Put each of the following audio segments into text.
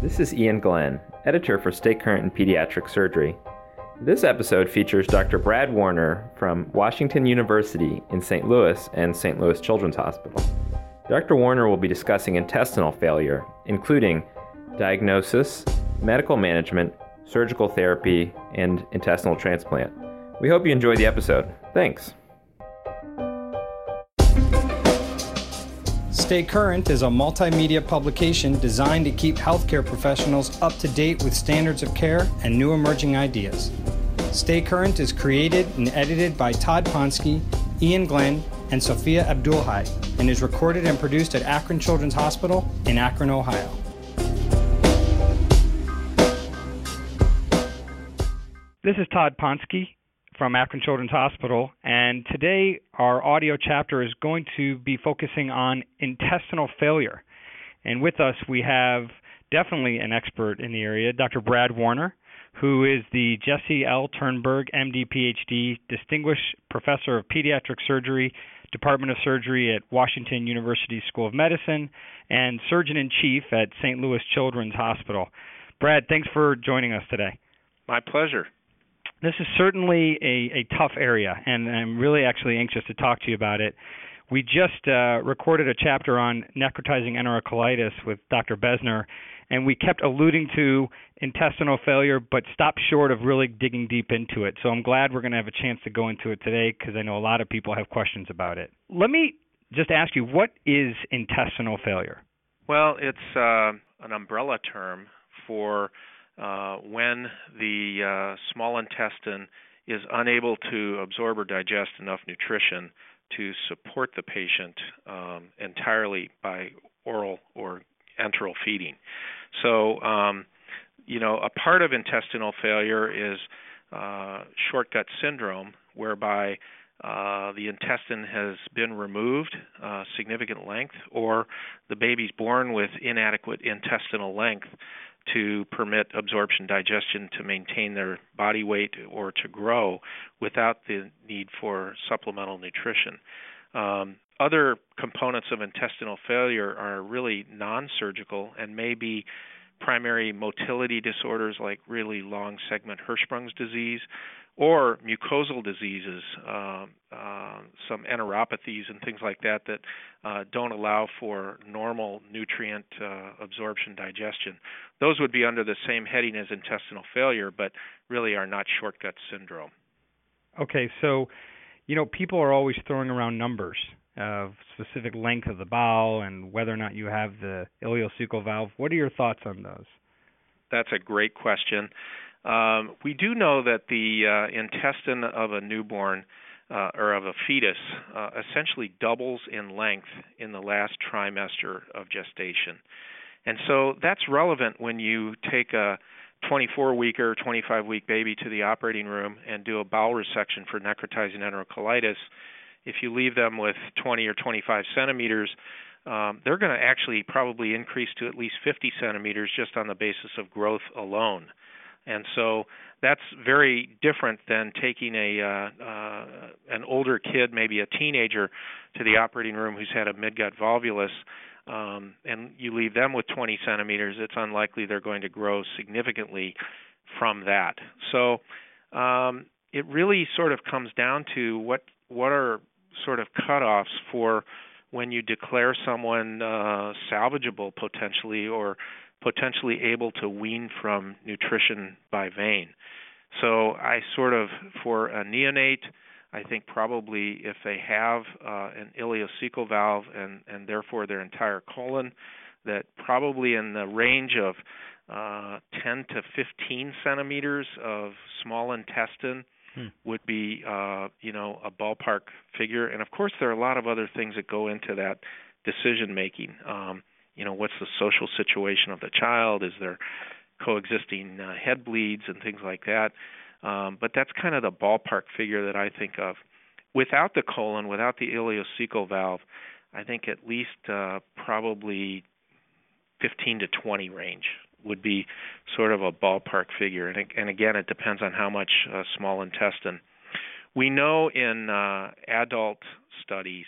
This is Ian Glenn, editor for Stay Current in Pediatric Surgery. This episode features Dr. Brad Warner from Washington University in St. Louis and St. Louis Children's Hospital. Dr. Warner will be discussing intestinal failure, including diagnosis, medical management, surgical therapy, and intestinal transplant. We hope you enjoy the episode. Thanks. Stay Current is a multimedia publication designed to keep healthcare professionals up to date with standards of care and new emerging ideas. Stay Current is created and edited by Todd Ponsky, Ian Glenn, and Sophia Abdulhai, and is recorded and produced at Akron Children's Hospital in Akron, Ohio. This is Todd Ponsky from Akron Children's Hospital, and today our audio chapter is going to be focusing on intestinal failure. And with us, we have definitely an expert in the area, Dr. Brad Warner, who is the Jessie L. Ternberg, MD, PhD, Distinguished Professor of Pediatric Surgery, Department of Surgery at Washington University School of Medicine, and Surgeon in Chief at St. Louis Children's Hospital. Brad, thanks for joining us today. My pleasure this is certainly a, a tough area, and I'm really actually anxious to talk to you about it. We just uh, recorded a chapter on necrotizing enterocolitis with Dr. Besner, and we kept alluding to intestinal failure, but stopped short of really digging deep into it. So I'm glad we're going to have a chance to go into it today because I know a lot of people have questions about it. Let me just ask you, what is intestinal failure? Well, it's uh, an umbrella term for uh, when the uh, small intestine is unable to absorb or digest enough nutrition to support the patient um, entirely by oral or enteral feeding. So, um, you know, a part of intestinal failure is uh, short gut syndrome, whereby uh, the intestine has been removed uh, significant length, or the baby's born with inadequate intestinal length to permit absorption digestion to maintain their body weight or to grow without the need for supplemental nutrition. Um, other components of intestinal failure are really non surgical and may be primary motility disorders like really long segment Hirschsprung's disease or mucosal diseases, uh, uh, some enteropathies and things like that that uh, don't allow for normal nutrient uh, absorption digestion. Those would be under the same heading as intestinal failure, but really are not short gut syndrome. Okay, so you know people are always throwing around numbers of specific length of the bowel and whether or not you have the ileocecal valve. What are your thoughts on those? That's a great question. Um, we do know that the uh, intestine of a newborn uh, or of a fetus uh, essentially doubles in length in the last trimester of gestation. And so that's relevant when you take a 24 week or 25 week baby to the operating room and do a bowel resection for necrotizing enterocolitis. If you leave them with 20 or 25 centimeters, um, they're going to actually probably increase to at least 50 centimeters just on the basis of growth alone. And so that's very different than taking a uh, uh, an older kid, maybe a teenager, to the operating room who's had a midgut volvulus, um, and you leave them with 20 centimeters. It's unlikely they're going to grow significantly from that. So um, it really sort of comes down to what what are sort of cutoffs for when you declare someone uh, salvageable potentially or potentially able to wean from nutrition by vein. So I sort of, for a neonate, I think probably if they have uh, an ileocecal valve and, and therefore their entire colon, that probably in the range of uh, 10 to 15 centimeters of small intestine hmm. would be, uh, you know, a ballpark figure. And of course, there are a lot of other things that go into that decision making. Um, you know what's the social situation of the child? Is there coexisting uh, head bleeds and things like that? Um, but that's kind of the ballpark figure that I think of. Without the colon without the ileocecal valve I think at least uh, probably 15 to 20 range would be sort of a ballpark figure. And, and again it depends on how much uh, small intestine. We know in uh, adult studies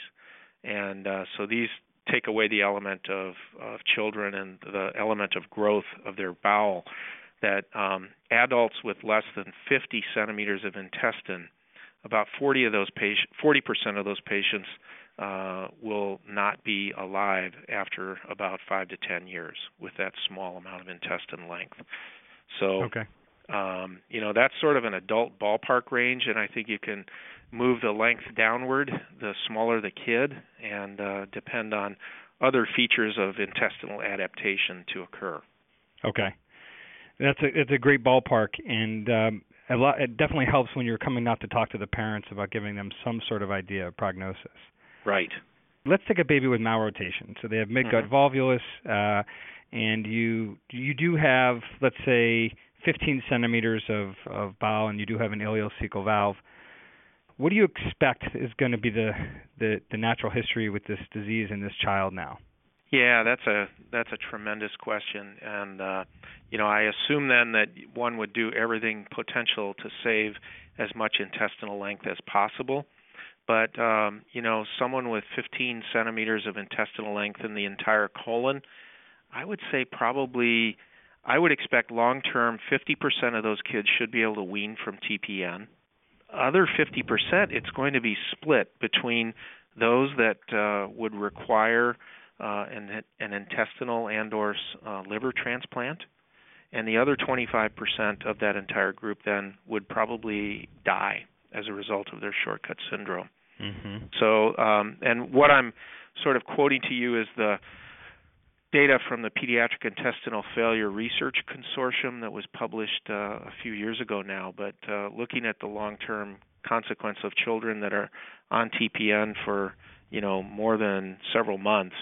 and uh, so these take away the element of, of children and the element of growth of their bowel, that um, adults with less than 50 centimeters of intestine, about 40 of those patients, 40% of those patients uh, will not be alive after about five to 10 years with that small amount of intestine length. So, okay. um, you know, that's sort of an adult ballpark range, and I think you can move the length downward the smaller the kid, and uh, depend on other features of intestinal adaptation to occur. Okay, that's a it's a great ballpark, and um, a lot, it definitely helps when you're coming out to talk to the parents about giving them some sort of idea of prognosis. Right. Let's take a baby with malrotation. So they have midgut mm-hmm. volvulus, uh, and you you do have let's say 15 centimeters of of bowel, and you do have an ileocecal valve what do you expect is going to be the, the, the natural history with this disease in this child now? Yeah, that's a that's a tremendous question, and uh, you know I assume then that one would do everything potential to save as much intestinal length as possible. But um, you know, someone with 15 centimeters of intestinal length in the entire colon, I would say probably I would expect long term 50% of those kids should be able to wean from TPN other 50%, it's going to be split between those that uh, would require uh, an, an intestinal and/or uh, liver transplant, and the other 25% of that entire group then would probably die as a result of their short gut syndrome. Mm-hmm. So, um, and what I'm sort of quoting to you is the data from the Pediatric Intestinal Failure Research Consortium that was published uh, a few years ago now, but uh, looking at the long-term consequence of children that are on TPN for you know more than several months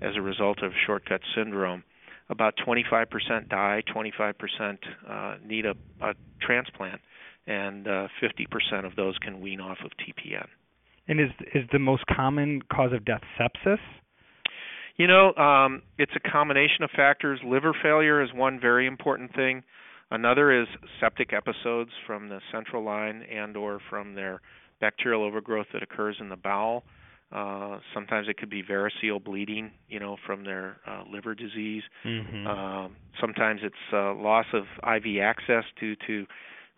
as a result of short gut syndrome. About 25% die, 25% uh, need a, a transplant, and uh, 50% of those can wean off of TPN. And is is the most common cause of death sepsis? You know, um, it's a combination of factors. Liver failure is one very important thing. Another is septic episodes from the central line and or from their bacterial overgrowth that occurs in the bowel. Uh, sometimes it could be variceal bleeding, you know, from their uh, liver disease. Mm-hmm. Uh, sometimes it's uh, loss of IV access due to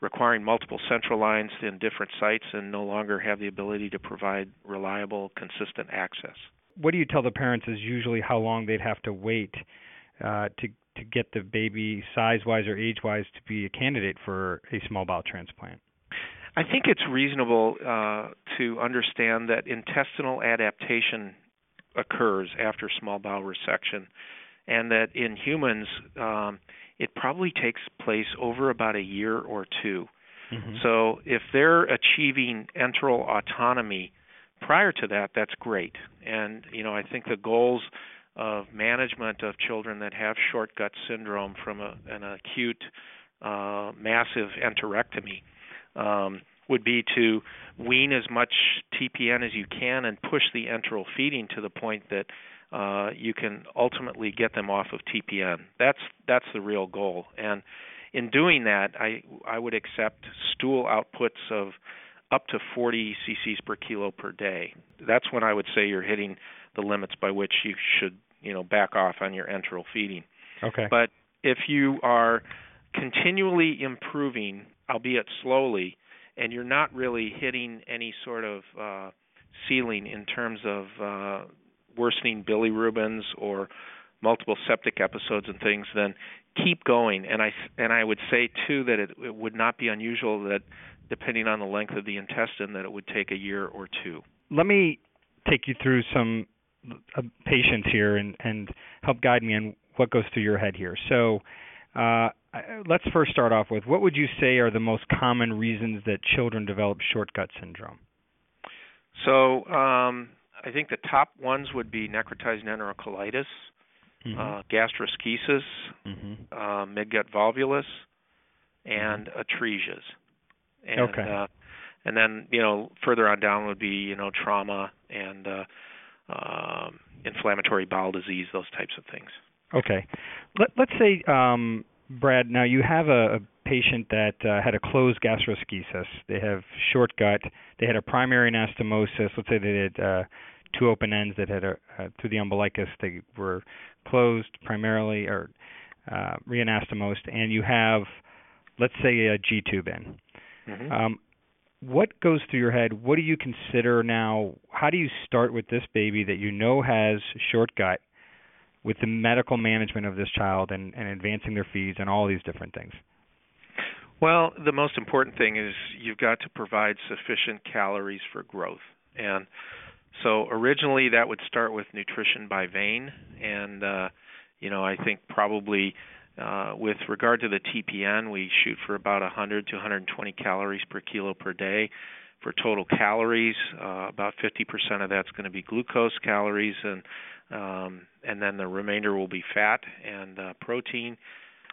requiring multiple central lines in different sites and no longer have the ability to provide reliable, consistent access what do you tell the parents is usually how long they'd have to wait uh, to to get the baby size wise or age wise to be a candidate for a small bowel transplant? I think it's reasonable uh, to understand that intestinal adaptation occurs after small bowel resection, and that in humans um, it probably takes place over about a year or 2 mm-hmm. So if they're achieving enteral autonomy prior to that, that's great. And you know, I think the goals of management of children that have short gut syndrome from a, an acute uh, massive enterectomy um, would be to wean as much TPN as you can and push the enteral feeding to the point that uh, you can ultimately get them off of TPN. That's that's the real goal. And in doing that, I I would accept stool outputs of up to 40 cc's per kilo per day. That's when I would say you're hitting the limits by which you should, you know, back off on your enteral feeding. Okay. But if you are continually improving, albeit slowly, and you're not really hitting any sort of uh, ceiling in terms of uh, worsening bilirubins or multiple septic episodes and things, then keep going. And I and I would say too that it, it would not be unusual that depending on the length of the intestine, that it would take a year or two. Let me take you through some uh, patients here and, and help guide me on what goes through your head here. So, uh, let's first start off with what would you say are the most common reasons that children develop short gut syndrome? So, um, I think the top ones would be necrotizing enterocolitis, mm-hmm. uh, gastroschisis, mm-hmm. uh, midgut volvulus, and mm-hmm. atresias. And, okay. Uh, and then you know further on down would be you know trauma and uh, um, inflammatory bowel disease, those types of things. Okay. Let, let's say, um, Brad, now you have a, a patient that uh, had a closed gastroschisis. They have short gut. They had a primary anastomosis. Let's say they had uh, two open ends that had a, uh, through the umbilicus they were closed primarily or uh, reanastomosed, and you have, let's say, a G tube in. Mm-hmm. Um, what goes through your head? What do you consider now? How do you start with this baby that you know has short gut, with the medical management of this child and, and advancing their feeds and all these different things? Well, the most important thing is you've got to provide sufficient calories for growth. And so originally that would start with nutrition by vein and uh you know, I think probably uh, with regard to the TPN, we shoot for about 100 to 120 calories per kilo per day. For total calories, uh, about 50% of that's going to be glucose calories, and um, and then the remainder will be fat and uh, protein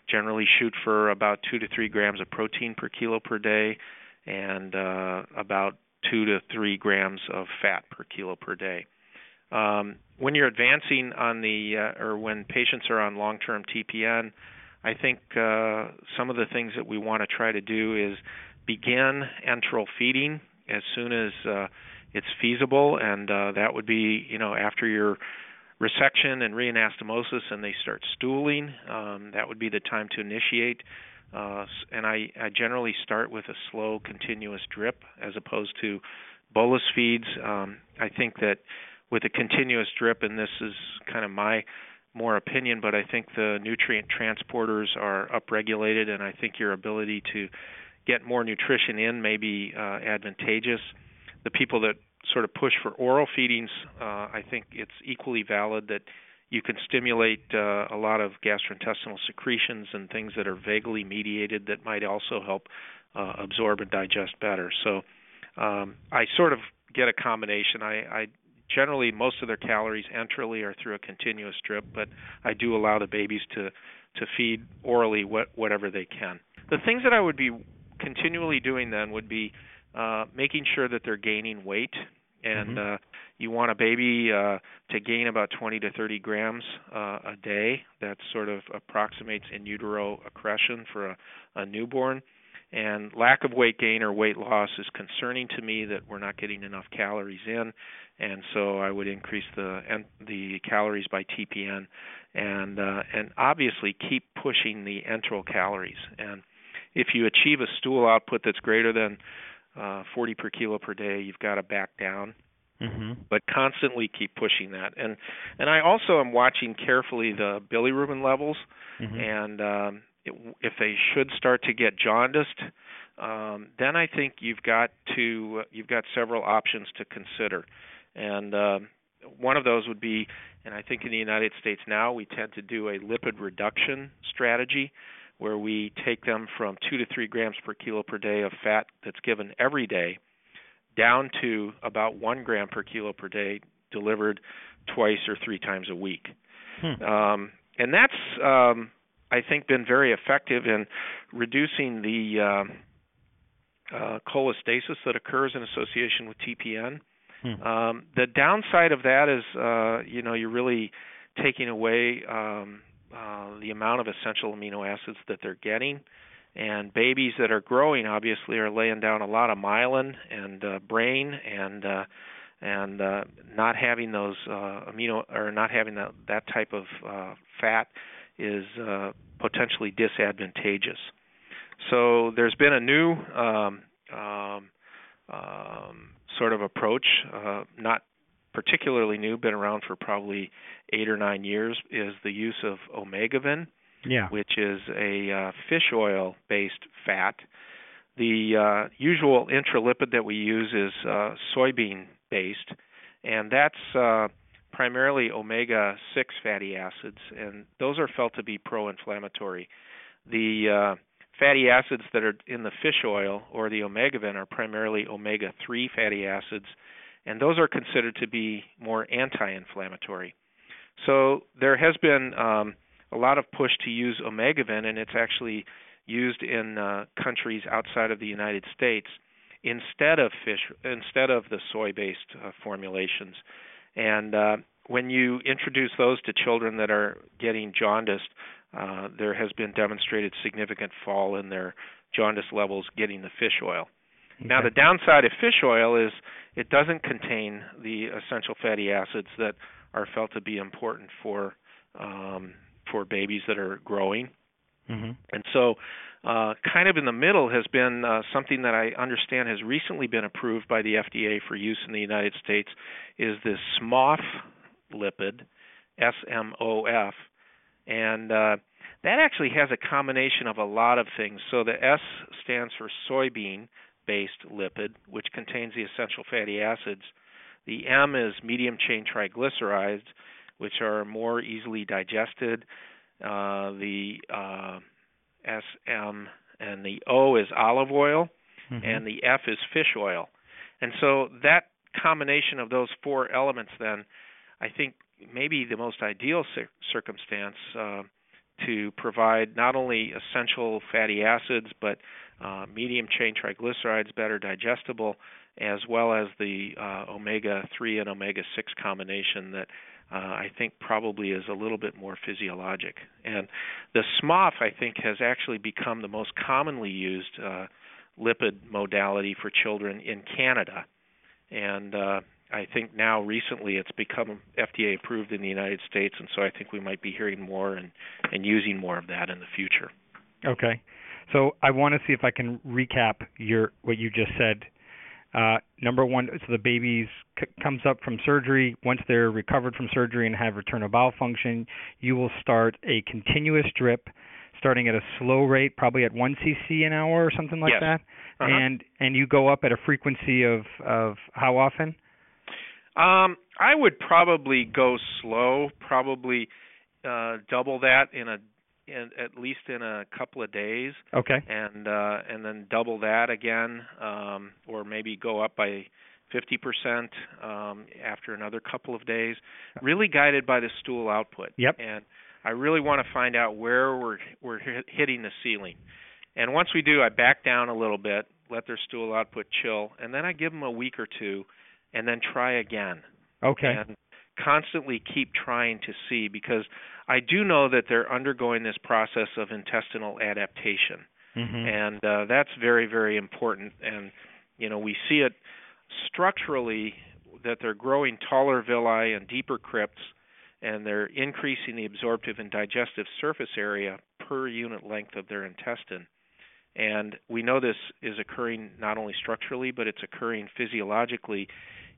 generally shoot for about two to three grams of protein per kilo per day, and uh, about two to three grams of fat per kilo per day. Um, when you're advancing on the, uh, or when patients are on long-term TPN, I think uh, some of the things that we want to try to do is begin enteral feeding as soon as uh, it's feasible, and uh, that would be, you know, after your resection and reanastomosis and they start stooling, um, that would be the time to initiate. Uh, and I, I generally start with a slow, continuous drip as opposed to bolus feeds. Um, I think that with a continuous drip, and this is kind of my more opinion, but I think the nutrient transporters are upregulated, and I think your ability to get more nutrition in may be uh, advantageous. The people that sort of push for oral feedings, uh, I think it's equally valid that you can stimulate uh, a lot of gastrointestinal secretions and things that are vagally mediated that might also help uh, absorb and digest better. So um, I sort of get a combination. I, I generally most of their calories enterally are through a continuous drip, but I do allow the babies to to feed orally what, whatever they can. The things that I would be continually doing then would be uh, making sure that they're gaining weight, and mm-hmm. uh, you want a baby uh, to gain about 20 to 30 grams uh, a day. That sort of approximates in utero accretion for a, a newborn. And lack of weight gain or weight loss is concerning to me that we're not getting enough calories in, and so I would increase the the calories by TPN, and uh, and obviously keep pushing the enteral calories. And if you achieve a stool output that's greater than uh, 40 per kilo per day, you've got to back down. Mm-hmm. But constantly keep pushing that, and and I also am watching carefully the bilirubin levels, mm-hmm. and um, if they should start to get jaundiced, um, then I think you've got to you've got several options to consider, and uh, one of those would be, and I think in the United States now we tend to do a lipid reduction strategy, where we take them from two to three grams per kilo per day of fat that's given every day down to about one gram per kilo per day delivered twice or three times a week. Hmm. Um, and that's, um, I think, been very effective in reducing the uh, uh, cholestasis that occurs in association with TPN. Hmm. Um, the downside of that is, uh, you know, you're really taking away um, uh, the amount of essential amino acids that they're getting. And babies that are growing obviously are laying down a lot of myelin and uh, brain and uh, and uh, not having those uh, amino or not having that that type of uh, fat is uh, potentially disadvantageous. So there's been a new um, um, um, sort of approach, uh, not particularly new, been around for probably eight or nine years, is the use of Omegaven, yeah. which is a uh, fish oil based fat. The uh, usual intralipid that we use is uh, soybean based, and that's uh, primarily omega 6 fatty acids, and those are felt to be pro inflammatory. The uh, fatty acids that are in the fish oil or the Omegaven are primarily omega 3 fatty acids, and those are considered to be more anti inflammatory. So there has been um, a lot of push to use Omegaven, and it's actually used in uh, countries outside of the United States instead of fish, instead of the soy-based uh, formulations. And uh, when you introduce those to children that are getting jaundiced, uh, there has been demonstrated significant fall in their jaundice levels getting the fish oil. Okay. Now, the downside of fish oil is it doesn't contain the essential fatty acids that are felt to be important for um, for babies that are growing. Mm-hmm. And so, uh, kind of in the middle has been uh, something that I understand has recently been approved by the FDA for use in the United States is this SMOF lipid, S-M-O-F, and uh, that actually has a combination of a lot of things. So the S stands for soybean-based lipid, which contains the essential fatty acids. The M is medium chain triglycerides, which are more easily digested. Uh, the uh, SM and the O is olive oil, mm-hmm. and the F is fish oil. And so that combination of those four elements, then, I think maybe the most ideal circumstance uh, to provide not only essential fatty acids but uh, medium chain triglycerides, better digestible, as well as the uh, omega 3 and omega 6 combination that uh, I think probably is a little bit more physiologic. And the SMOF, I think, has actually become the most commonly used uh, lipid modality for children in Canada. And uh, I think now recently it's become FDA approved in the United States, and so I think we might be hearing more and, and using more of that in the future. Okay. So I want to see if I can recap your what you just said uh, number one, so the baby c- comes up from surgery. Once they're recovered from surgery and have return of bowel function, you will start a continuous drip, starting at a slow rate, probably at one cc an hour or something like yes. that. Uh-huh. And and you go up at a frequency of of how often? Um, I would probably go slow, probably uh, double that in a in, at least in a couple of days. Okay. And uh, and then double that again, um, or maybe go up by 50% um, after another couple of days. Really guided by the stool output. Yep. And I really want to find out where we're we're hitting the ceiling. And once we do, I back down a little bit, let their stool output chill, and then I give them a week or two, and then try again. Okay. And constantly keep trying to see because I do know that they're undergoing this process of intestinal adaptation, mm-hmm. and uh, that's very very important. And you know we see it structurally that they're growing taller villi and deeper crypts, and they're increasing the absorptive and digestive surface area per unit length of their intestine. And we know this is occurring not only structurally, but it's occurring physiologically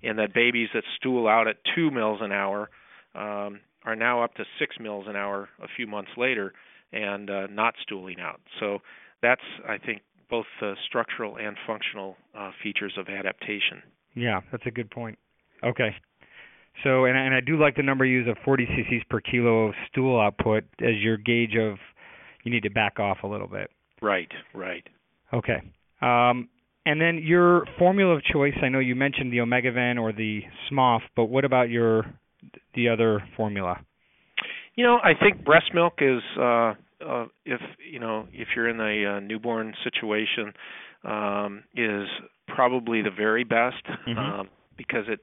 in that babies that stool out at two mils an hour um, are now up to six mils an hour a few months later and uh, not stooling out. So that's, I think, both the structural and functional uh, features of adaptation. Yeah, that's a good point. Okay. So, and, and I do like the number you use of 40 cc's per kilo of stool output as your gauge of you need to back off a little bit. Right, right. Okay. Um, and then your formula of choice, I know you mentioned the Omegaven or the SMOF, but what about your the other formula? You know, I think breast milk is uh uh if you know, if you're in a uh, newborn situation um is probably the very best mm-hmm. um because it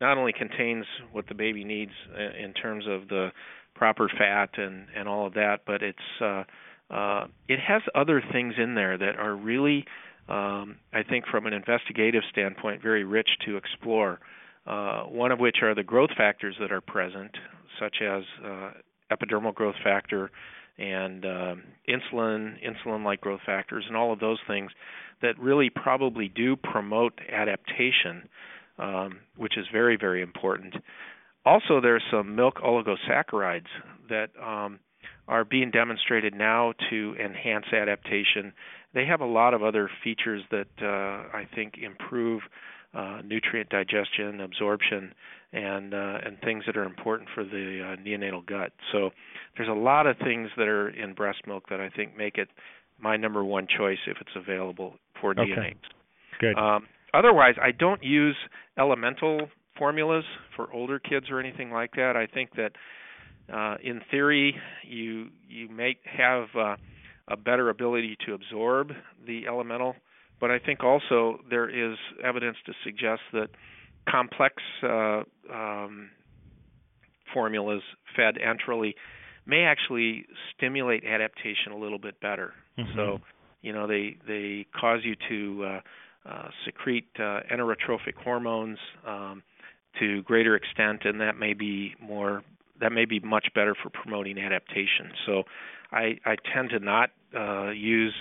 not only contains what the baby needs uh, in terms of the proper fat and and all of that, but it's uh uh it has other things in there that are really um, I think from an investigative standpoint, very rich to explore. Uh, one of which are the growth factors that are present, such as uh, epidermal growth factor and um, insulin, insulin-like growth factors, and all of those things that really probably do promote adaptation, um, which is very, very important. Also, there's some milk oligosaccharides that um, are being demonstrated now to enhance adaptation they have a lot of other features that uh, I think improve uh, nutrient digestion, absorption, and uh, and things that are important for the uh, neonatal gut. So there's a lot of things that are in breast milk that I think make it my number one choice if it's available for okay. neonates. Good. Um, otherwise, I don't use elemental formulas for older kids or anything like that. I think that uh, in theory you you may have uh, a better ability to absorb the elemental. But I think also there is evidence to suggest that complex uh, um, formulas fed enterally may actually stimulate adaptation a little bit better. Mm-hmm. So, you know, they they cause you to uh, uh, secrete uh, enterotrophic hormones um, to greater extent, and that may be more that may be much better for promoting adaptation. So I, I tend to not uh, use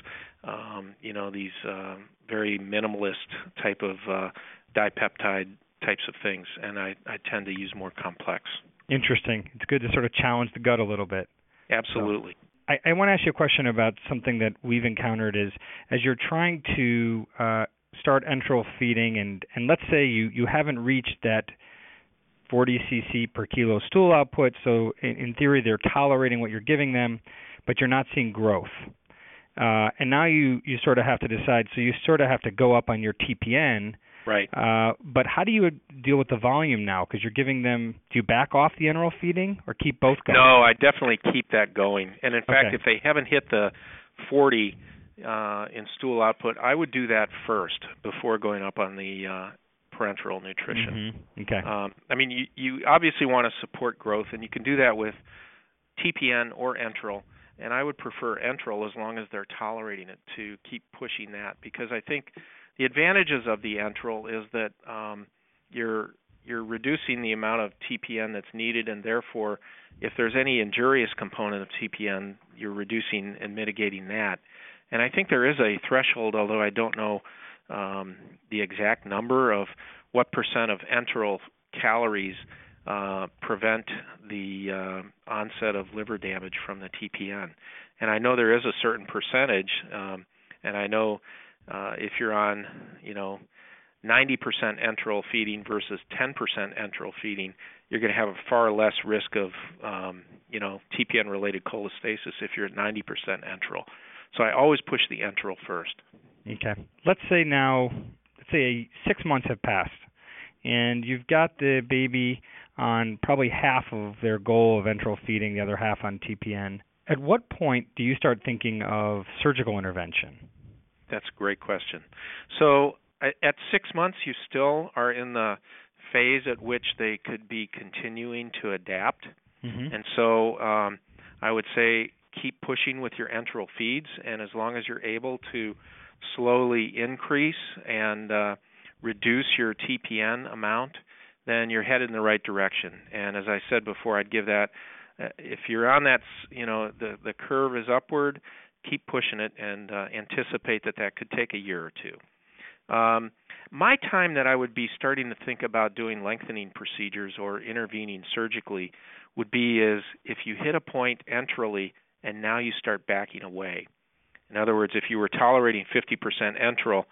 um, you know these uh, very minimalist type of uh, dipeptide types of things, and I, I tend to use more complex. Interesting. It's good to sort of challenge the gut a little bit. Absolutely. So, I, I want to ask you a question about something that we've encountered is as you're trying to uh, start enteral feeding, and and let's say you you haven't reached that 40 cc per kilo stool output, so in, in theory they're tolerating what you're giving them, but you're not seeing growth. Uh, and now you you sort of have to decide. So you sort of have to go up on your TPN. Right. Uh, but how do you deal with the volume now? Because you're giving them. Do you back off the enteral feeding or keep both going? No, I definitely keep that going. And in fact, okay. if they haven't hit the 40 uh, in stool output, I would do that first before going up on the uh, parenteral nutrition. Mm-hmm. Okay. Um, I mean, you you obviously want to support growth, and you can do that with TPN or enteral and I would prefer enteral as long as they're tolerating it to keep pushing that because I think the advantages of the enteral is that um, you're you're reducing the amount of TPN that's needed, and therefore, if there's any injurious component of TPN, you're reducing and mitigating that. And I think there is a threshold, although I don't know um, the exact number of what percent of enteral calories uh, prevent the uh, onset of liver damage from the TPN. And I know there is a certain percentage, um, and I know uh, if you're on, you know, 90% enteral feeding versus 10% enteral feeding, you're going to have a far less risk of, um, you know, TPN-related cholestasis if you're at 90% enteral. So I always push the enteral first. Okay. Let's say now, let's say six months have passed, and you've got the baby on probably half of their goal of enteral feeding, the other half on TPN. At what point do you start thinking of surgical intervention? That's a great question. So at six months, you still are in the phase at which they could be continuing to adapt. Mm-hmm. And so um, I would say keep pushing with your enteral feeds, and as long as you're able to slowly increase and uh, reduce your TPN amount, then you're headed in the right direction. And as I said before, I'd give that uh, if you're on that, you know, the the curve is upward, keep pushing it and uh, anticipate that that could take a year or two. Um, my time that I would be starting to think about doing lengthening procedures or intervening surgically would be is if you hit a point enterally and now you start backing away. In other words, if you were tolerating 50% enteral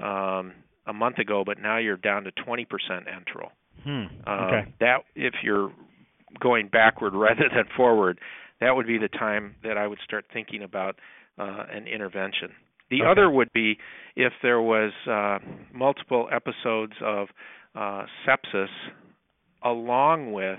um, a month ago, but now you're down to 20% enteral, Hmm. Uh, okay. that if you're going backward rather than forward, that would be the time that I would start thinking about uh, an intervention. The okay. other would be if there was uh, multiple episodes of uh, sepsis along with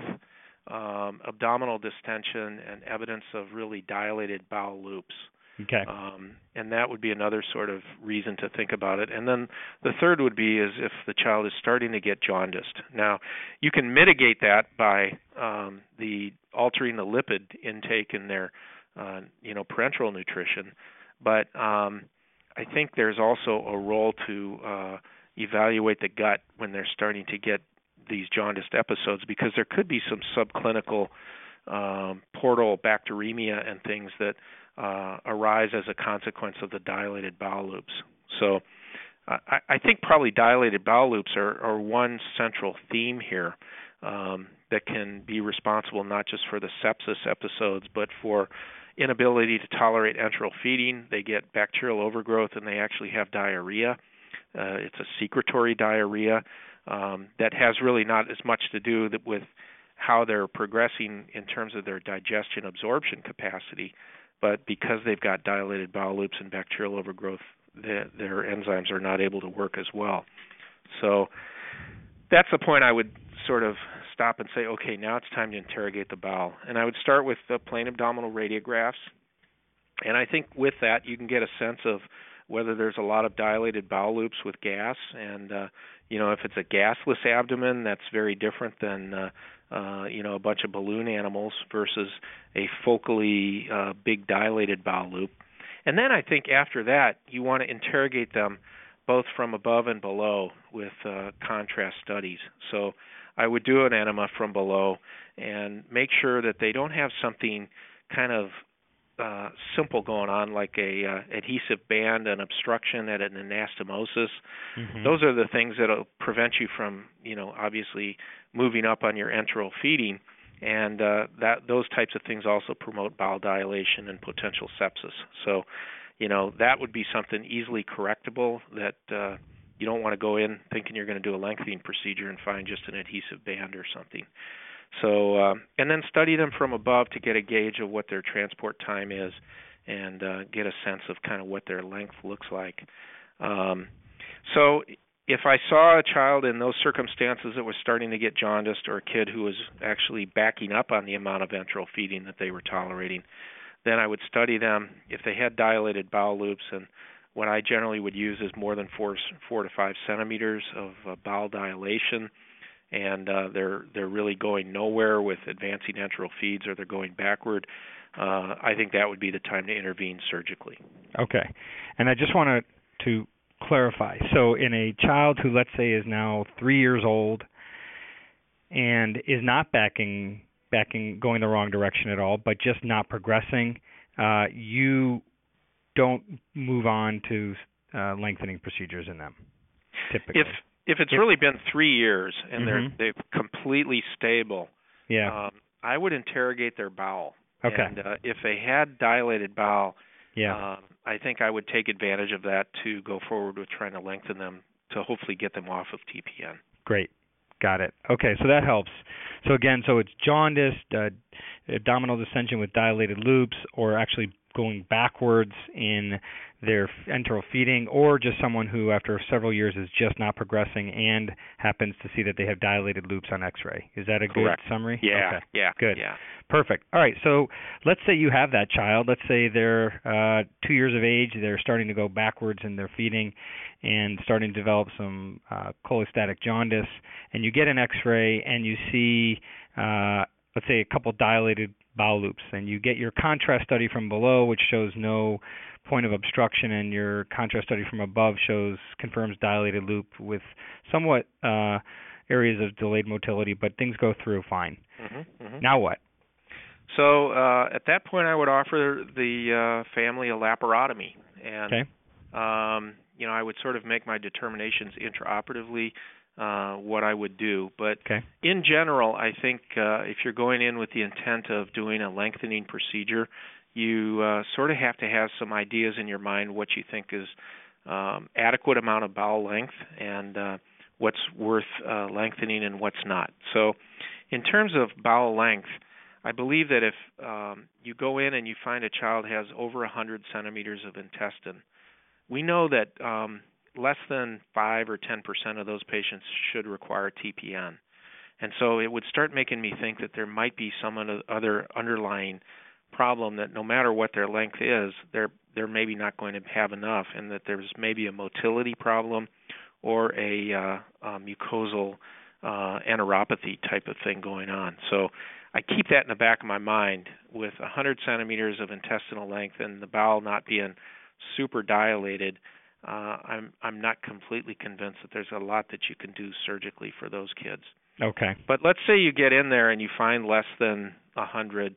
um, abdominal distension and evidence of really dilated bowel loops. Okay. Um, and that would be another sort of reason to think about it. And then the third would be is if the child is starting to get jaundiced. Now, you can mitigate that by um, the altering the lipid intake in their, uh, you know, parenteral nutrition. But um, I think there's also a role to uh, evaluate the gut when they're starting to get these jaundiced episodes because there could be some subclinical um, portal bacteremia and things that uh, arise as a consequence of the dilated bowel loops. So I, I think probably dilated bowel loops are, are one central theme here um, that can be responsible not just for the sepsis episodes, but for inability to tolerate enteral feeding. They get bacterial overgrowth and they actually have diarrhea. Uh, it's a secretory diarrhea um, that has really not as much to do with how they're progressing in terms of their digestion absorption capacity, but because they've got dilated bowel loops and bacterial overgrowth, the, their enzymes are not able to work as well. So that's the point I would sort of stop and say, okay, now it's time to interrogate the bowel. And I would start with the plain abdominal radiographs. And I think with that, you can get a sense of whether there's a lot of dilated bowel loops with gas. And, uh, you know, if it's a gasless abdomen, that's very different than uh, uh, you know, a bunch of balloon animals versus a focally uh, big dilated bowel loop. And then I think after that, you want to interrogate them both from above and below with uh, contrast studies. So I would do an enema from below and make sure that they don't have something kind of uh, simple going on, like a uh, adhesive band, an obstruction, at an anastomosis. Mm-hmm. Those are the things that'll prevent you from, you know, obviously moving up on your enteral feeding, and uh, that those types of things also promote bowel dilation and potential sepsis. So, you know, that would be something easily correctable that. Uh, you don't want to go in thinking you're going to do a lengthening procedure and find just an adhesive band or something. So, um, and then study them from above to get a gauge of what their transport time is, and uh, get a sense of kind of what their length looks like. Um, so, if I saw a child in those circumstances that was starting to get jaundiced, or a kid who was actually backing up on the amount of enteral feeding that they were tolerating, then I would study them. If they had dilated bowel loops, and what I generally would use is more than four four to five centimeters of uh, bowel dilation and uh, they're they're really going nowhere with advancing enteral feeds or they're going backward, uh, I think that would be the time to intervene surgically. Okay, and I just want to clarify. So, in a child who, let's say, is now three years old and is not backing backing going the wrong direction at all, but just not progressing, uh, you don't move on to uh, lengthening procedures in them. Typically. If if it's really been three years and mm-hmm. they're they're completely stable, yeah, um, I would interrogate their bowel. Okay. And uh, if they had dilated bowel, yeah, um, I think I would take advantage of that to go forward with trying to lengthen them to hopefully get them off of TPN. Great. Got it. Okay, so that helps. So again, so it's jaundice, uh, abdominal distension with dilated loops, or actually going backwards in their enteral feeding, or just someone who, after several years, is just not progressing and happens to see that they have dilated loops on X-ray. Is that a Correct. good summary? Yeah. Okay. Yeah. Good. Yeah. Perfect. All right. So let's say you have that child. Let's say they're uh, two years of age. They're starting to go backwards in their feeding and starting to develop some uh, cholestatic jaundice. And you get an X-ray and you see, uh, let's say, a couple dilated bowel loops. And you get your contrast study from below, which shows no point of obstruction, and your contrast study from above shows confirms dilated loop with somewhat uh, areas of delayed motility, but things go through fine. Mm-hmm, mm-hmm. Now what? So uh, at that point, I would offer the uh, family a laparotomy, and okay. um, you know I would sort of make my determinations intraoperatively uh, what I would do. But okay. in general, I think uh, if you're going in with the intent of doing a lengthening procedure, you uh, sort of have to have some ideas in your mind what you think is um, adequate amount of bowel length and uh, what's worth uh, lengthening and what's not. So, in terms of bowel length, I believe that if um, you go in and you find a child has over 100 centimeters of intestine, we know that um, less than 5 or 10 percent of those patients should require TPN. And so it would start making me think that there might be some other underlying problem that no matter what their length is, they're they're maybe not going to have enough, and that there's maybe a motility problem or a, uh, a mucosal uh, enteropathy type of thing going on. So I keep that in the back of my mind with 100 centimeters of intestinal length and the bowel not being super dilated. Uh, I'm I'm not completely convinced that there's a lot that you can do surgically for those kids. Okay. But let's say you get in there and you find less than a 100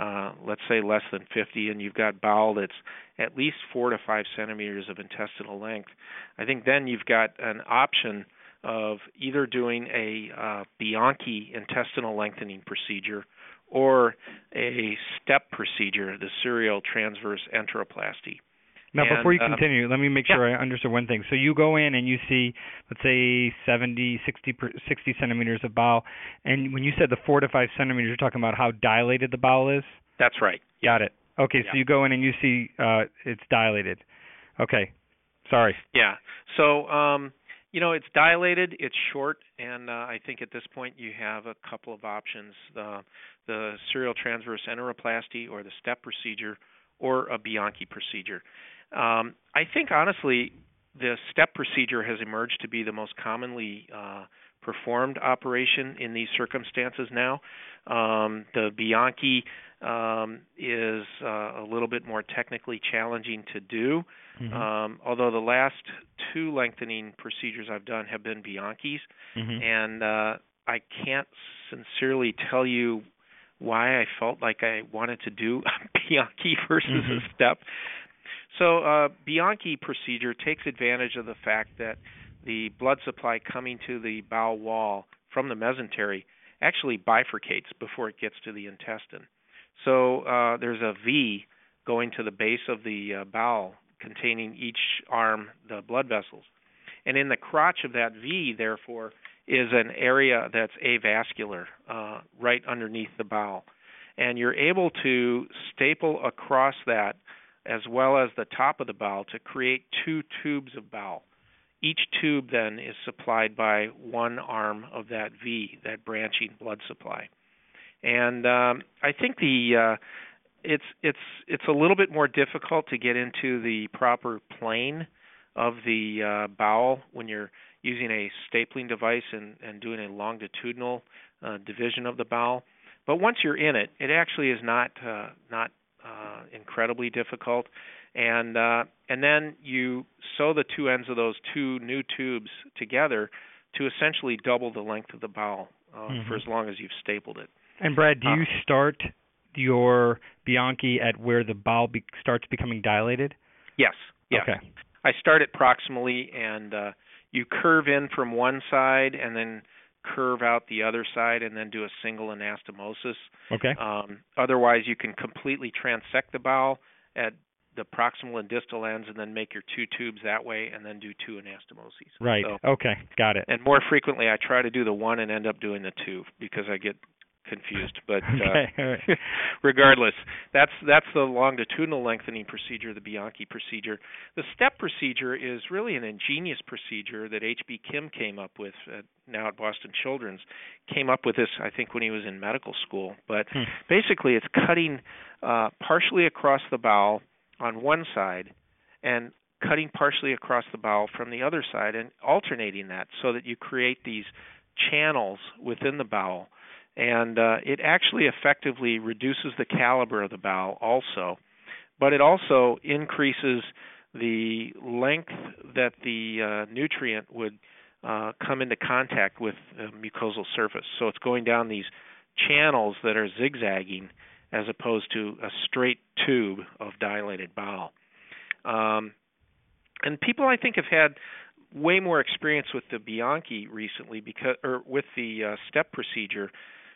uh, let's say less than 50, and you've got bowel that's at least four to five centimeters of intestinal length, I think then you've got an option of either doing a uh, Bianchi intestinal lengthening procedure or a STEP procedure, the serial transverse enteroplasty. Now, and, before you uh, continue, let me make sure yeah. I understand one thing. So you go in and you see, let's say, 70, 60, 60 centimeters of bowel, and when you said the four to five centimeters, you're talking about how dilated the bowel is. That's right. Got it. Okay, yeah. so you go in and you see uh, it's dilated. Okay, sorry. Yeah. So um, you know, it's dilated, it's short, and uh, I think at this point you have a couple of options: the the serial transverse enteroplasty or the STEP procedure, or a Bianchi procedure. Um, I think honestly, the STEP procedure has emerged to be the most commonly uh, performed operation in these circumstances now. Um, the Bianchi um, is uh, a little bit more technically challenging to do. Mm-hmm. Um, although the last two lengthening procedures I've done have been Bianchis, mm-hmm. and uh, I can't sincerely tell you why I felt like I wanted to do a Bianchi versus mm-hmm. a step. So, uh, Bianchi procedure takes advantage of the fact that the blood supply coming to the bowel wall from the mesentery actually bifurcates before it gets to the intestine. So uh, there's a V going to the base of the uh, bowel containing each arm the blood vessels. And in the crotch of that V, therefore, is an area that's avascular uh, right underneath the bowel. And you're able to staple across that as well as the top of the bowel to create two tubes of bowel. Each tube then is supplied by one arm of that V, that branching blood supply. And um, I think the uh, it's it's it's a little bit more difficult to get into the proper plane of the uh, bowel when you're using a stapling device and, and doing a longitudinal uh, division of the bowel. But once you're in it, it actually is not uh, not uh, incredibly difficult and uh, and then you sew the two ends of those two new tubes together to essentially double the length of the bowel uh, mm-hmm. for as long as you've stapled it. And Brad, do you uh, start your Bianchi at where the bowel be- starts becoming dilated? Yes. Yeah. Okay. I start it proximally, and uh, you curve in from one side, and then curve out the other side, and then do a single anastomosis. Okay. Um, otherwise, you can completely transect the bowel at the proximal and distal ends and then make your two tubes that way and then do two anastomoses. Right. So, okay. Got it. And more frequently I try to do the one and end up doing the two because I get confused. But uh, regardless, that's that's the longitudinal lengthening procedure, the Bianchi procedure. The step procedure is really an ingenious procedure that H.B. Kim came up with at, now at Boston Children's. Came up with this, I think, when he was in medical school. But hmm. basically, it's cutting uh, partially across the bowel on one side and cutting partially across the bowel from the other side and alternating that so that you create these channels within the bowel and uh, it actually effectively reduces the caliber of the bowel also but it also increases the length that the uh, nutrient would uh, come into contact with the mucosal surface so it's going down these channels that are zigzagging as opposed to a straight tube of dilated bowel. Um, and people, I think, have had way more experience with the Bianchi recently because, or with the uh, step procedure,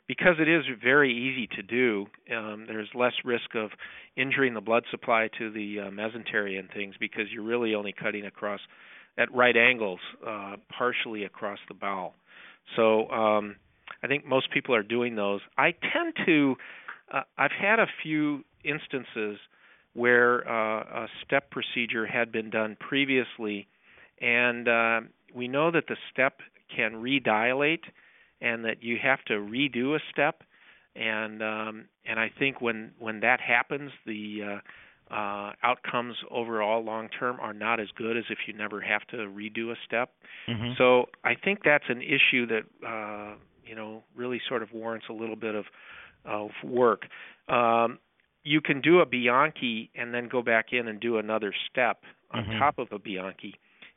because it is very easy to do. Um, there's less risk of injuring the blood supply to the uh, mesentery and things because you're really only cutting across at right angles, uh, partially across the bowel. So um, I think most people are doing those. I tend to uh, I've had a few instances where uh, a step procedure had been done previously, and uh, we know that the step can redilate, and that you have to redo a step. And um, and I think when when that happens, the uh, uh, outcomes overall long term are not as good as if you never have to redo a step. Mm-hmm. So I think that's an issue that uh, you know really sort of warrants a little bit of of work. Um, you can do a Bianchi and then go back in and do another step on mm-hmm. top of a Bianchi.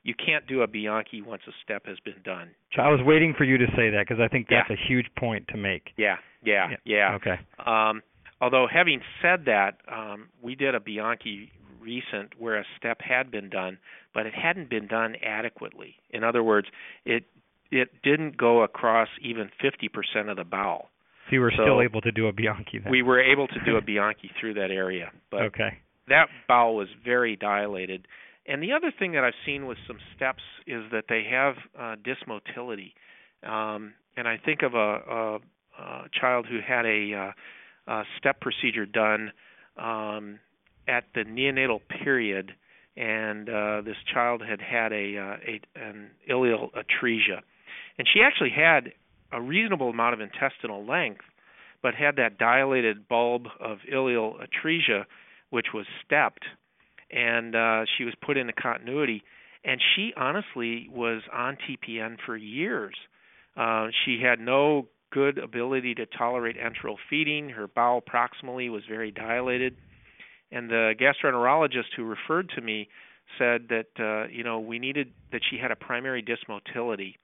You can't do a Bianchi once a step has been done. I was waiting for you to say that because I think that's yeah. a huge point to make. Yeah, yeah, yeah. yeah. Okay. Um, although having said that, um, we did a Bianchi recent where a step had been done, but it hadn't been done adequately. In other words, it it didn't go across even 50% of the bowel. So you were so still able to do a Bianchi then. We were able to do a Bianchi through that area, but okay. that bowel was very dilated. And the other thing that I've seen with some steps is that they have uh, dysmotility. Um, and I think of a, a, a child who had a, uh, a step procedure done um, at the neonatal period, and uh, this child had had uh, a an ileal atresia, and she actually had a reasonable amount of intestinal length, but had that dilated bulb of ileal atresia, which was stepped, and uh, she was put into continuity. And she honestly was on TPN for years Uh, she had no good ability to tolerate enteral feeding. Her bowel proximally was very dilated, and the gastroenterologist who referred to me said that uh, you know we needed that she had a primary dysmotility,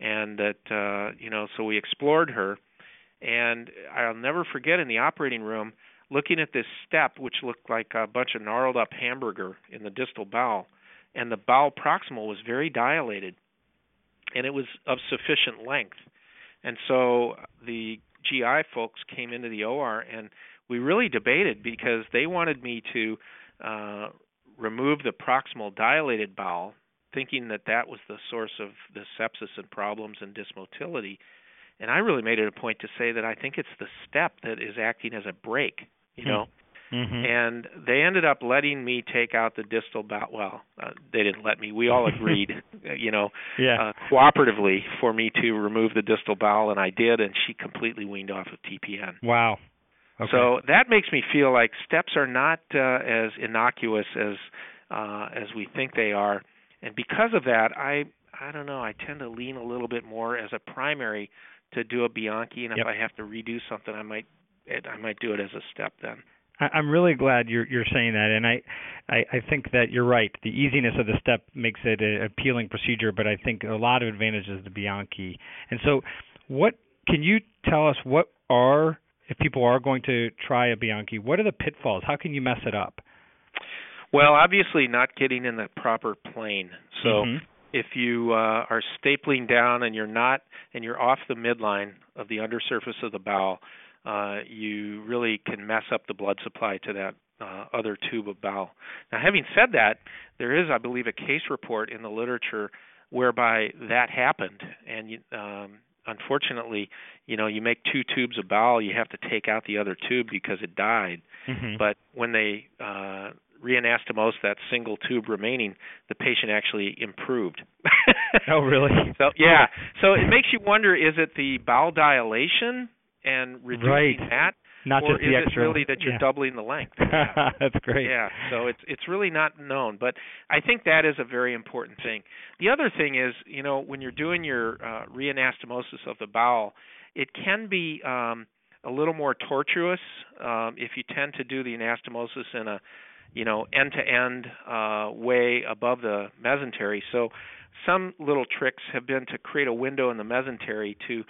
and that uh, you know so we explored her, and I'll never forget in the operating room looking at this step which looked like a bunch of gnarled up hamburger in the distal bowel, and the bowel proximal was very dilated, and it was of sufficient length, and so the GI folks came into the OR and we really debated because they wanted me to uh, remove the proximal dilated bowel, thinking that that was the source of the sepsis and problems and dysmotility. And I really made it a point to say that I think it's the step that is acting as a brake, you know. Mm-hmm. And they ended up letting me take out the distal bowel. Well, uh, they didn't let me. We all agreed, you know, yeah. uh, cooperatively for me to remove the distal bowel, and I did. And she completely weaned off of TPN. Wow. Okay. So that makes me feel like steps are not uh, as innocuous as uh, as we think they are, and because of that, I I don't know. I tend to lean a little bit more as a primary to do a Bianchi, and Yep. if I have to redo something, I might it, I might do it as a step then. I'm really glad you're you're saying that, and I, I I think that you're right. The easiness of the step makes it an appealing procedure, but I think a lot of advantages to Bianchi. And so, what can you tell us? What are if people are going to try a Bianchi? What are the pitfalls? How can you mess it up? Well, obviously not getting in the proper plane. So Mhm. If you uh, are stapling down and you're not and you're off the midline of the undersurface of the bowel, uh, you really can mess up the blood supply to that uh, other tube of bowel. Now, having said that, there is, I believe, a case report in the literature whereby that happened, and you, um, unfortunately, you know, you make two tubes of bowel, you have to take out the other tube because it died. Mhm. But when they uh, reanastomosed that single tube remaining, the patient actually improved. oh, really? So yeah, so it makes you wonder: is it the bowel dilation and reducing Right. that, Not or just the is extra. it really that you're yeah. doubling the length? That's great. Yeah, so it's it's really not known, but I think that is a very important thing. The other thing is, you know, when you're doing your uh, reanastomosis of the bowel, it can be um, a little more tortuous um, if you tend to do the anastomosis in a, you know, end-to-end uh, way above the mesentery. So some little tricks have been to create a window in the mesentery to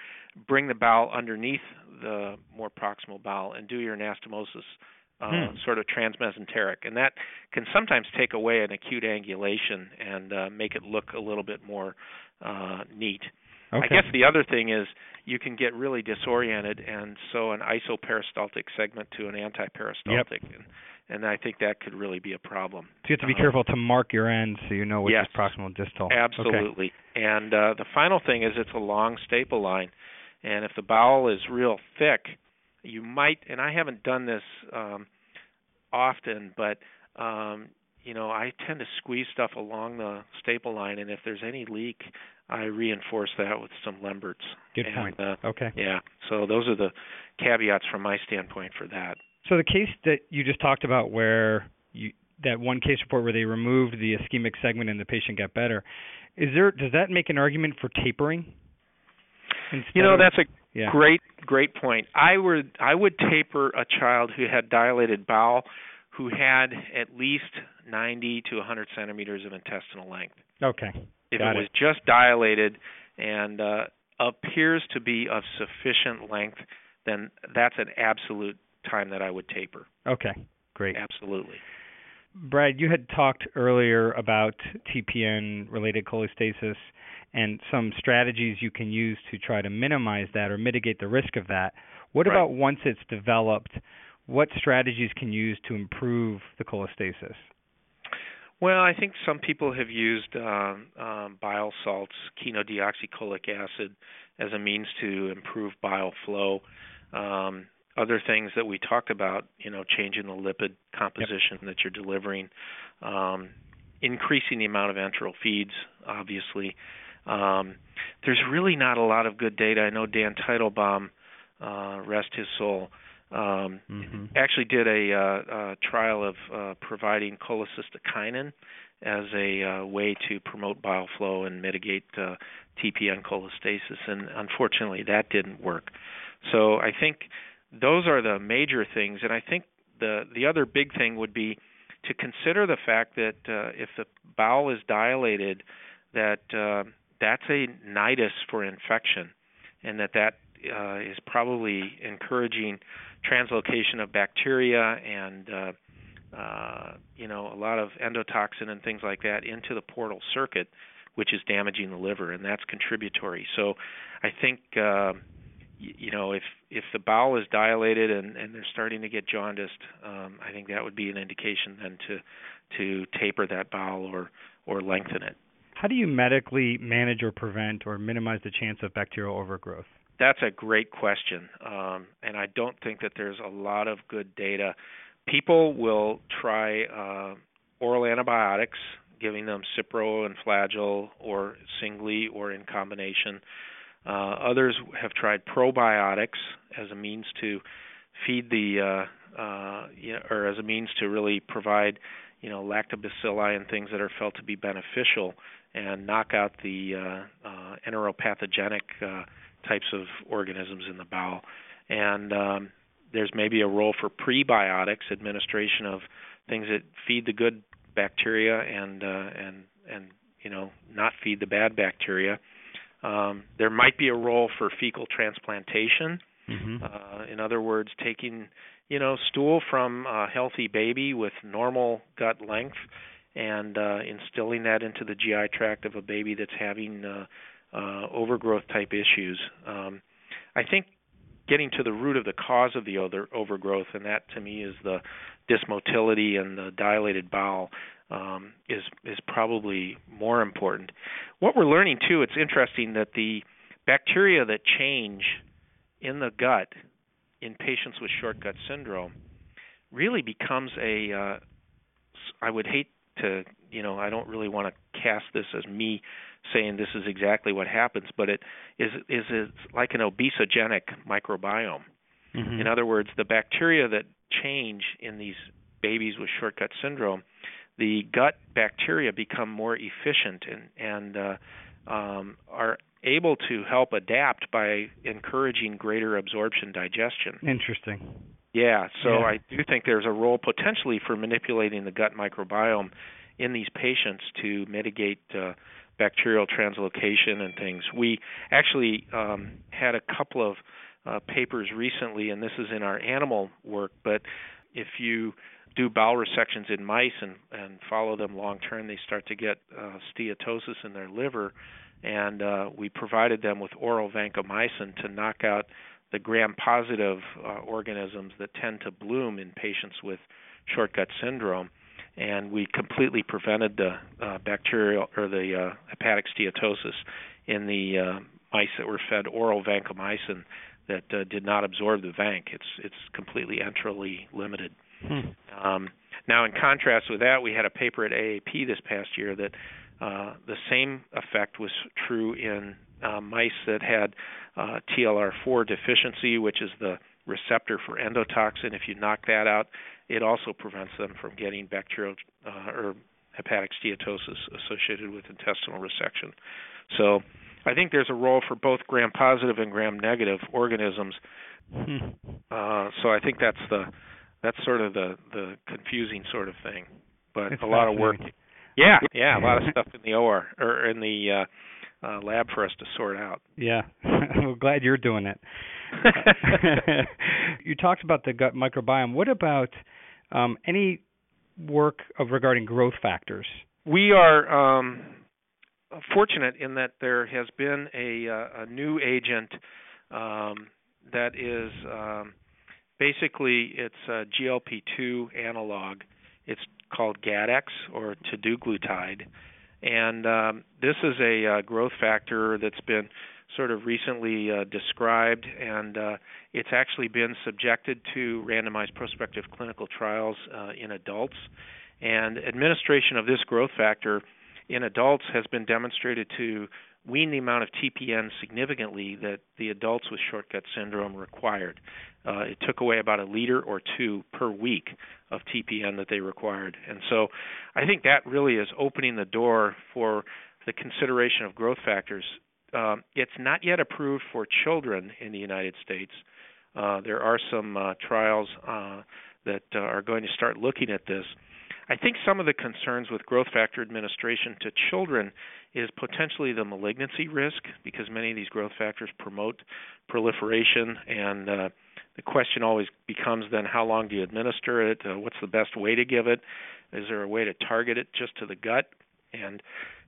bring the bowel underneath the more proximal bowel and do your anastomosis uh, Hmm. sort of transmesenteric, and that can sometimes take away an acute angulation and uh, make it look a little bit more uh, neat. Okay. I guess the other thing is you can get really disoriented and sew an isoperistaltic segment to an antiperistaltic, and and I think that could really be a problem. So you have to be Uh, careful to mark your ends so you know which Yes. is proximal and distal. Okay. Absolutely. And uh, the final thing is it's a long staple line, and if the bowel is real thick, you might. And I haven't done this um, often, but um, you know I tend to squeeze stuff along the staple line, and if there's any leak, I reinforce that with some Lemberts. Good and, point. Uh, Okay. yeah. So those are the caveats from my standpoint for that. So the case that you just talked about, where you that one case report where they removed the ischemic segment and the patient got better, is there does that make an argument for tapering? You know that's a yeah. Great, great point. I would I would taper a child who had dilated bowel, who had at least 90 to 100 centimeters of intestinal length. Okay. If Got it was just dilated and uh, appears to be of sufficient length, then that's an absolute time that I would taper. Okay. Great. Absolutely. Brad, you had talked earlier about TPN related cholestasis and some strategies you can use to try to minimize that or mitigate the risk of that. What Right. about once it's developed? What strategies can you use to improve the cholestasis? Well, I think some people have used um, um, bile salts, chenodeoxycholic acid, as a means to improve bile flow. Um, other things that we talked about, you know, changing the lipid composition that you're delivering, um, increasing the amount of enteral feeds, obviously. Um, there's really not a lot of good data. I know Dan Teitelbaum, uh, rest his soul, um, mm-hmm. actually did a, uh, a trial of uh, providing cholecystokinin as a uh, way to promote bile flow and mitigate uh, TPN cholestasis, and unfortunately that didn't work. So I think those are the major things, and I think the the other big thing would be to consider the fact that uh, if the bowel is dilated, that uh, that's a nidus for infection, and that that uh, is probably encouraging translocation of bacteria and uh, uh, you know a lot of endotoxin and things like that into the portal circuit, which is damaging the liver, and that's contributory. So I think uh, you know if if the bowel is dilated and and they're starting to get jaundiced, um, I think that would be an indication then to to taper that bowel or or lengthen it. How do you medically manage or prevent or minimize the chance of bacterial overgrowth? That's a great question, um, and I don't think that there's a lot of good data. People will try uh, oral antibiotics, giving them Cipro and Flagyl, or singly or in combination. Uh, others have tried probiotics as a means to feed the, uh, uh, you know, or as a means to really provide, you know, lactobacilli and things that are felt to be beneficial and knock out the uh, uh, enteropathogenic uh, types of organisms in the bowel. And um, there's maybe a role for prebiotics, administration of things that feed the good bacteria and uh, and and you know not feed the bad bacteria. Um, there might be a role for fecal transplantation. Mm-hmm. Uh, in other words, taking you know stool from a healthy baby with normal gut length and uh, instilling that into the GI tract of a baby that's having uh, uh, overgrowth type issues. Um, I think getting to the root of the cause of the other overgrowth, and that to me is the dysmotility and the dilated bowel, um, is is probably more important. What we're learning too, it's interesting that the bacteria that change in the gut in patients with short gut syndrome really becomes a uh, I would hate to you know I don't really want to cast this as me saying this is exactly what happens, but it is is it's like an obesogenic microbiome. Mm-hmm. In other words, the bacteria that change in these babies with short gut syndrome, the gut bacteria become more efficient and and uh, um, are able to help adapt by encouraging greater absorption digestion. Interesting. Yeah, so yeah. I do think there's a role potentially for manipulating the gut microbiome in these patients to mitigate uh, bacterial translocation and things. We actually um, had a couple of uh, papers recently, and this is in our animal work, but if you do bowel resections in mice and, and follow them long term, they start to get uh, steatosis in their liver. And uh, we provided them with oral vancomycin to knock out the gram positive uh, organisms that tend to bloom in patients with short gut syndrome and we completely prevented the uh, bacterial or the uh, hepatic steatosis in the uh, mice that were fed oral vancomycin that uh, did not absorb the vanc. It's it's completely enterally limited. Hmm. Um, now, in contrast with that, we had a paper at AAP this past year that uh, the same effect was true in uh, mice that had uh, TLR4 deficiency, which is the receptor for endotoxin. If you knock that out, it also prevents them from getting bacterial uh, or hepatic steatosis associated with intestinal resection. So I think there's a role for both gram positive and gram negative organisms. Hmm. Uh, so I think that's the that's sort of the the confusing sort of thing, but it's a lot of work. Yeah, yeah, a lot of stuff in the OR or in the uh, uh, lab for us to sort out. Yeah, I'm glad you're doing it. you talked about the gut microbiome. What about um, any work of regarding growth factors? We are um, fortunate in that there has been a, uh, a new agent um, that is um, basically it's a GLP2 analog. It's called Gattex or teduglutide, and um, this is a uh, growth factor that's been sort of recently uh, described, and uh, it's actually been subjected to randomized prospective clinical trials uh, in adults. And administration of this growth factor in adults has been demonstrated to wean the amount of TPN significantly that the adults with short gut syndrome required. Uh, it took away about a liter or two per week of TPN that they required. And so I think that really is opening the door for the consideration of growth factors. Um, it's not yet approved for children in the United States. Uh, there are some uh, trials uh, that uh, are going to start looking at this. I think some of the concerns with growth factor administration to children is potentially the malignancy risk because many of these growth factors promote proliferation and uh, the question always becomes then how long do you administer it? Uh, what's the best way to give it? Is there a way to target it just to the gut? And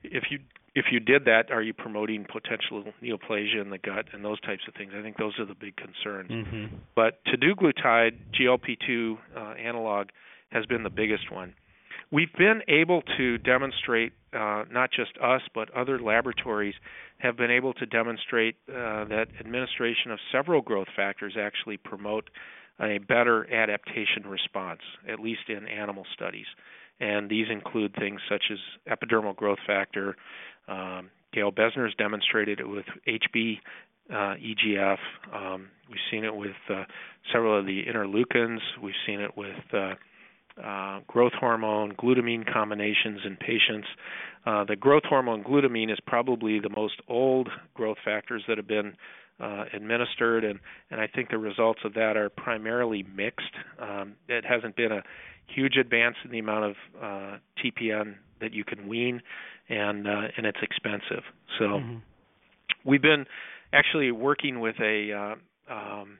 if you if you did that are you promoting potential neoplasia in the gut and those types of things? I think those are the big concerns. Mm-hmm. but teduglutide glp2 uh, analog has been the biggest one We've been able to demonstrate, uh, not just us, but other laboratories have been able to demonstrate uh, that administration of several growth factors actually promote a better adaptation response, at least in animal studies. And these include things such as epidermal growth factor. Um, Gail Besner's demonstrated it with HB uh, EGF. Um, we've seen it with uh, several of the interleukins. We've seen it with uh, uh, growth hormone, glutamine combinations in patients. Uh, the growth hormone glutamine is probably the most old growth factors that have been uh, administered, and, and I think the results of that are primarily mixed. Um, it hasn't been a huge advance in the amount of uh, TPN that you can wean, and uh, and it's expensive. So mm-hmm. we've been actually working with a uh, um,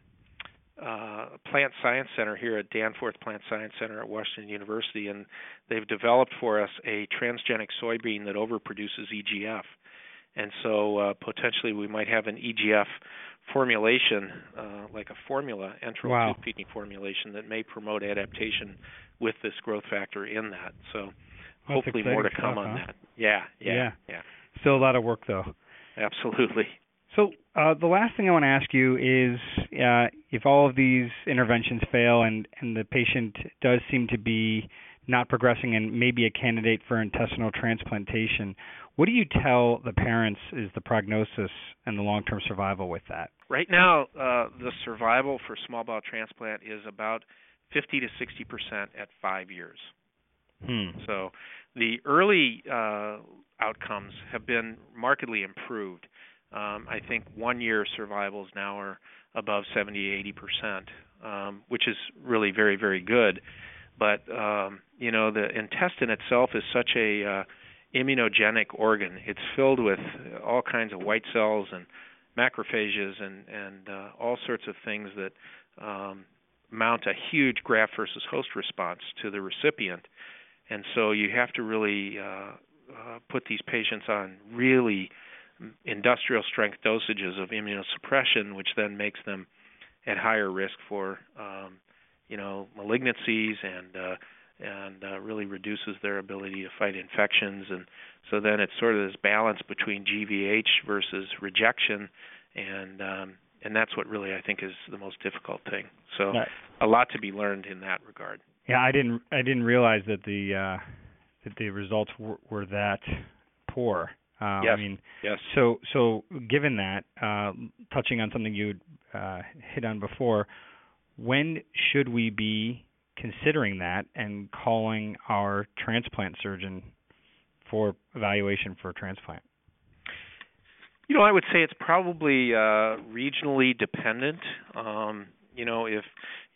uh, Plant Science Center here at Danforth Plant Science Center at Washington University, and they've developed for us a transgenic soybean that overproduces EGF. And so uh, potentially we might have an EGF formulation, uh, like a formula, enteral wow. tube feeding formulation that may promote adaptation with this growth factor in that. So That's hopefully more to come stuff, on huh? that. Yeah, yeah, Yeah. yeah. Still a lot of work though. Absolutely. So uh, the last thing I want to ask you is, uh, if all of these interventions fail and and the patient does seem to be not progressing and maybe a candidate for intestinal transplantation, what do you tell the parents is the prognosis and the long-term survival with that? Right now, uh, the survival for small bowel transplant is about 50 to 60 percent at five years. Hmm. So the early uh, outcomes have been markedly improved. Um, I think one year survivals now are above 70, 80 percent, um, which is really very, very good. But um, you know, the intestine itself is such a uh, immunogenic organ. It's filled with all kinds of white cells and macrophages and and uh, all sorts of things that um, mount a huge graft versus host response to the recipient. And so you have to really uh, uh, put these patients on really industrial strength dosages of immunosuppression, which then makes them at higher risk for um, you know malignancies and uh, and uh, really reduces their ability to fight infections. And so then it's sort of this balance between GVH versus rejection, and um, and that's what really I think is the most difficult thing. So Right. a lot to be learned in that regard. Yeah, I didn't I didn't realize that the uh, that the results were, were that poor. Uh, I mean, Yes. So, so given that, uh, touching on something you uh, hit on before, when should we be considering that and calling our transplant surgeon for evaluation for transplant? You know, I would say it's probably uh, regionally dependent. Um, you know, if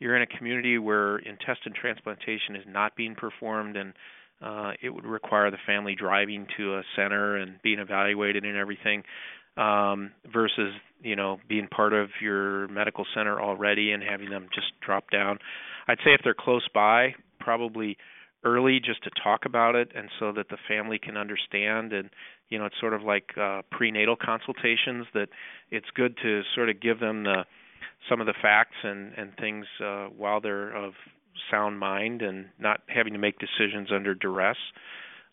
you're in a community where intestine transplantation is not being performed and uh, it would require the family driving to a center and being evaluated and everything, um, versus you know being part of your medical center already and having them just drop down. I'd say if they're close by, probably early just to talk about it and so that the family can understand and you know it's sort of like uh prenatal consultations that it's good to sort of give them the some of the facts and and things uh while they're of sound mind and not having to make decisions under duress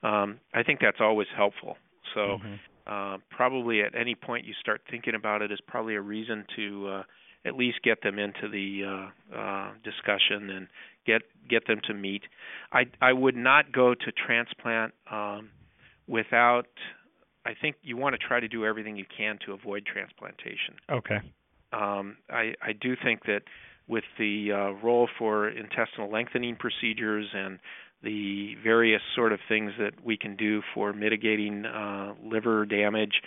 um i think that's always helpful so Mhm. uh probably at any point you start thinking about it is probably a reason to uh at least get them into the uh uh discussion and get get them to meet i i would not go to transplant um without I think you want to try to do everything you can to avoid transplantation. Okay. Um, I, I do think that with the uh, role for intestinal lengthening procedures and the various sort of things that we can do for mitigating uh, liver damage.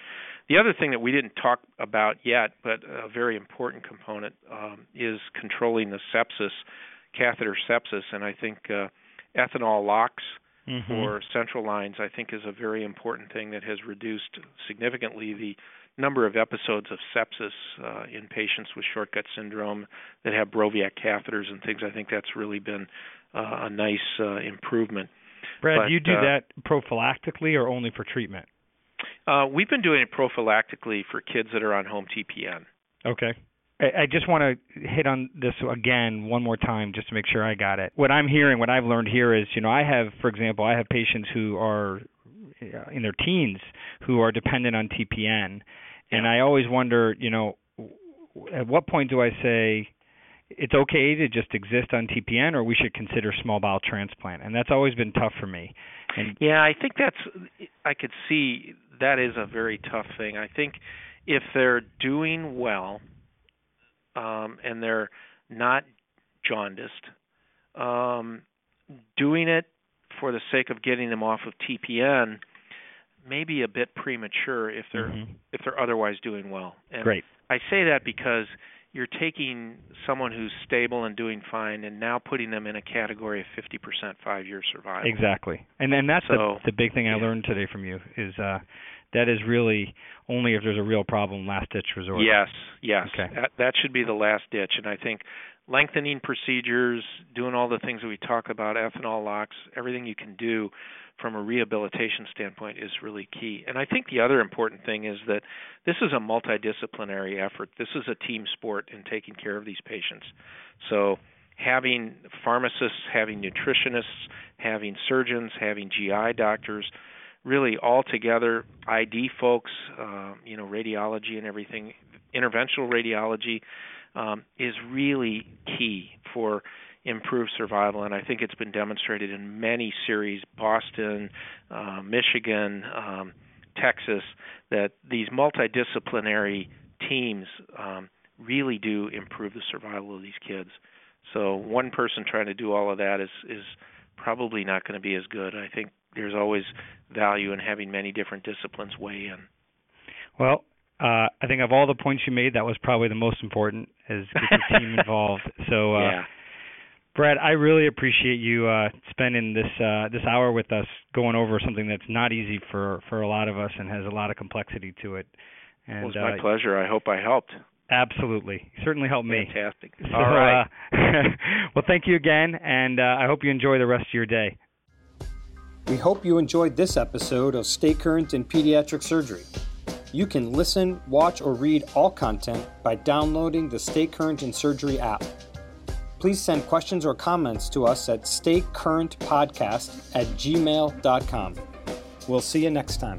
The other thing that we didn't talk about yet, but a very important component, um, is controlling the sepsis, catheter sepsis, and I think uh, ethanol locks mm-hmm. for central lines, I think, is a very important thing that has reduced significantly the number of episodes of sepsis uh, in patients with short gut syndrome that have Broviac catheters and things. I think that's really been uh, a nice uh, improvement. Brad, but, do you do uh, that prophylactically or only for treatment? Uh, we've been doing it prophylactically for kids that are on home TPN. Okay. I just want to hit on this again one more time just to make sure I got it. What I'm hearing, what I've learned here is, you know, I have, for example, I have patients who are uh, in their teens who are dependent on TPN, and I always wonder, you know, at what point do I say it's okay to just exist on TPN, or we should consider small bowel transplant? And that's always been tough for me. And yeah, I think that's I could see that is a very tough thing. I think if they're doing well um, and they're not jaundiced, um, doing it for the sake of getting them off of TPN may be a bit premature if they're mm-hmm. if they're otherwise doing well. And Great. I say that because you're taking someone who's stable and doing fine and now putting them in a category of 50% five-year survival. Exactly. And and that's so, the the big thing I yeah. learned today from you is uh that is really only if there's a real problem last ditch resort. Yes, yes. Okay. That, that should be the last ditch and I think lengthening procedures, doing all the things that we talk about, ethanol locks, everything you can do from a rehabilitation standpoint is really key. And I think the other important thing is that this is a multidisciplinary effort. This is a team sport in taking care of these patients. So having pharmacists, having nutritionists, having surgeons, having GI doctors, really all together, ID folks, uh, you know, radiology and everything, interventional radiology um, is really key for improved survival, and I think it's been demonstrated in many series, Boston, uh, Michigan, um, Texas, that these multidisciplinary teams um, really do improve the survival of these kids. So one person trying to do all of that is is probably not going to be as good. I think there's always value in having many different disciplines weigh in. Well, uh, I think of all the points you made, that was probably the most important, is get the team involved. So, uh, yeah. Brad, I really appreciate you uh, spending this uh, this hour with us, going over something that's not easy for for a lot of us and has a lot of complexity to it. And, well, it's my uh, pleasure. I hope I helped. Absolutely, certainly helped me. Fantastic. So, All right. uh, well, thank you again, and uh, I hope you enjoy the rest of your day. We hope you enjoyed this episode of Stay Current in Pediatric Surgery. You can listen, watch, or read all content by downloading the Stay Current in Surgery app. Please send questions or comments to us at staycurrentpodcast at gmail.com. We'll see you next time.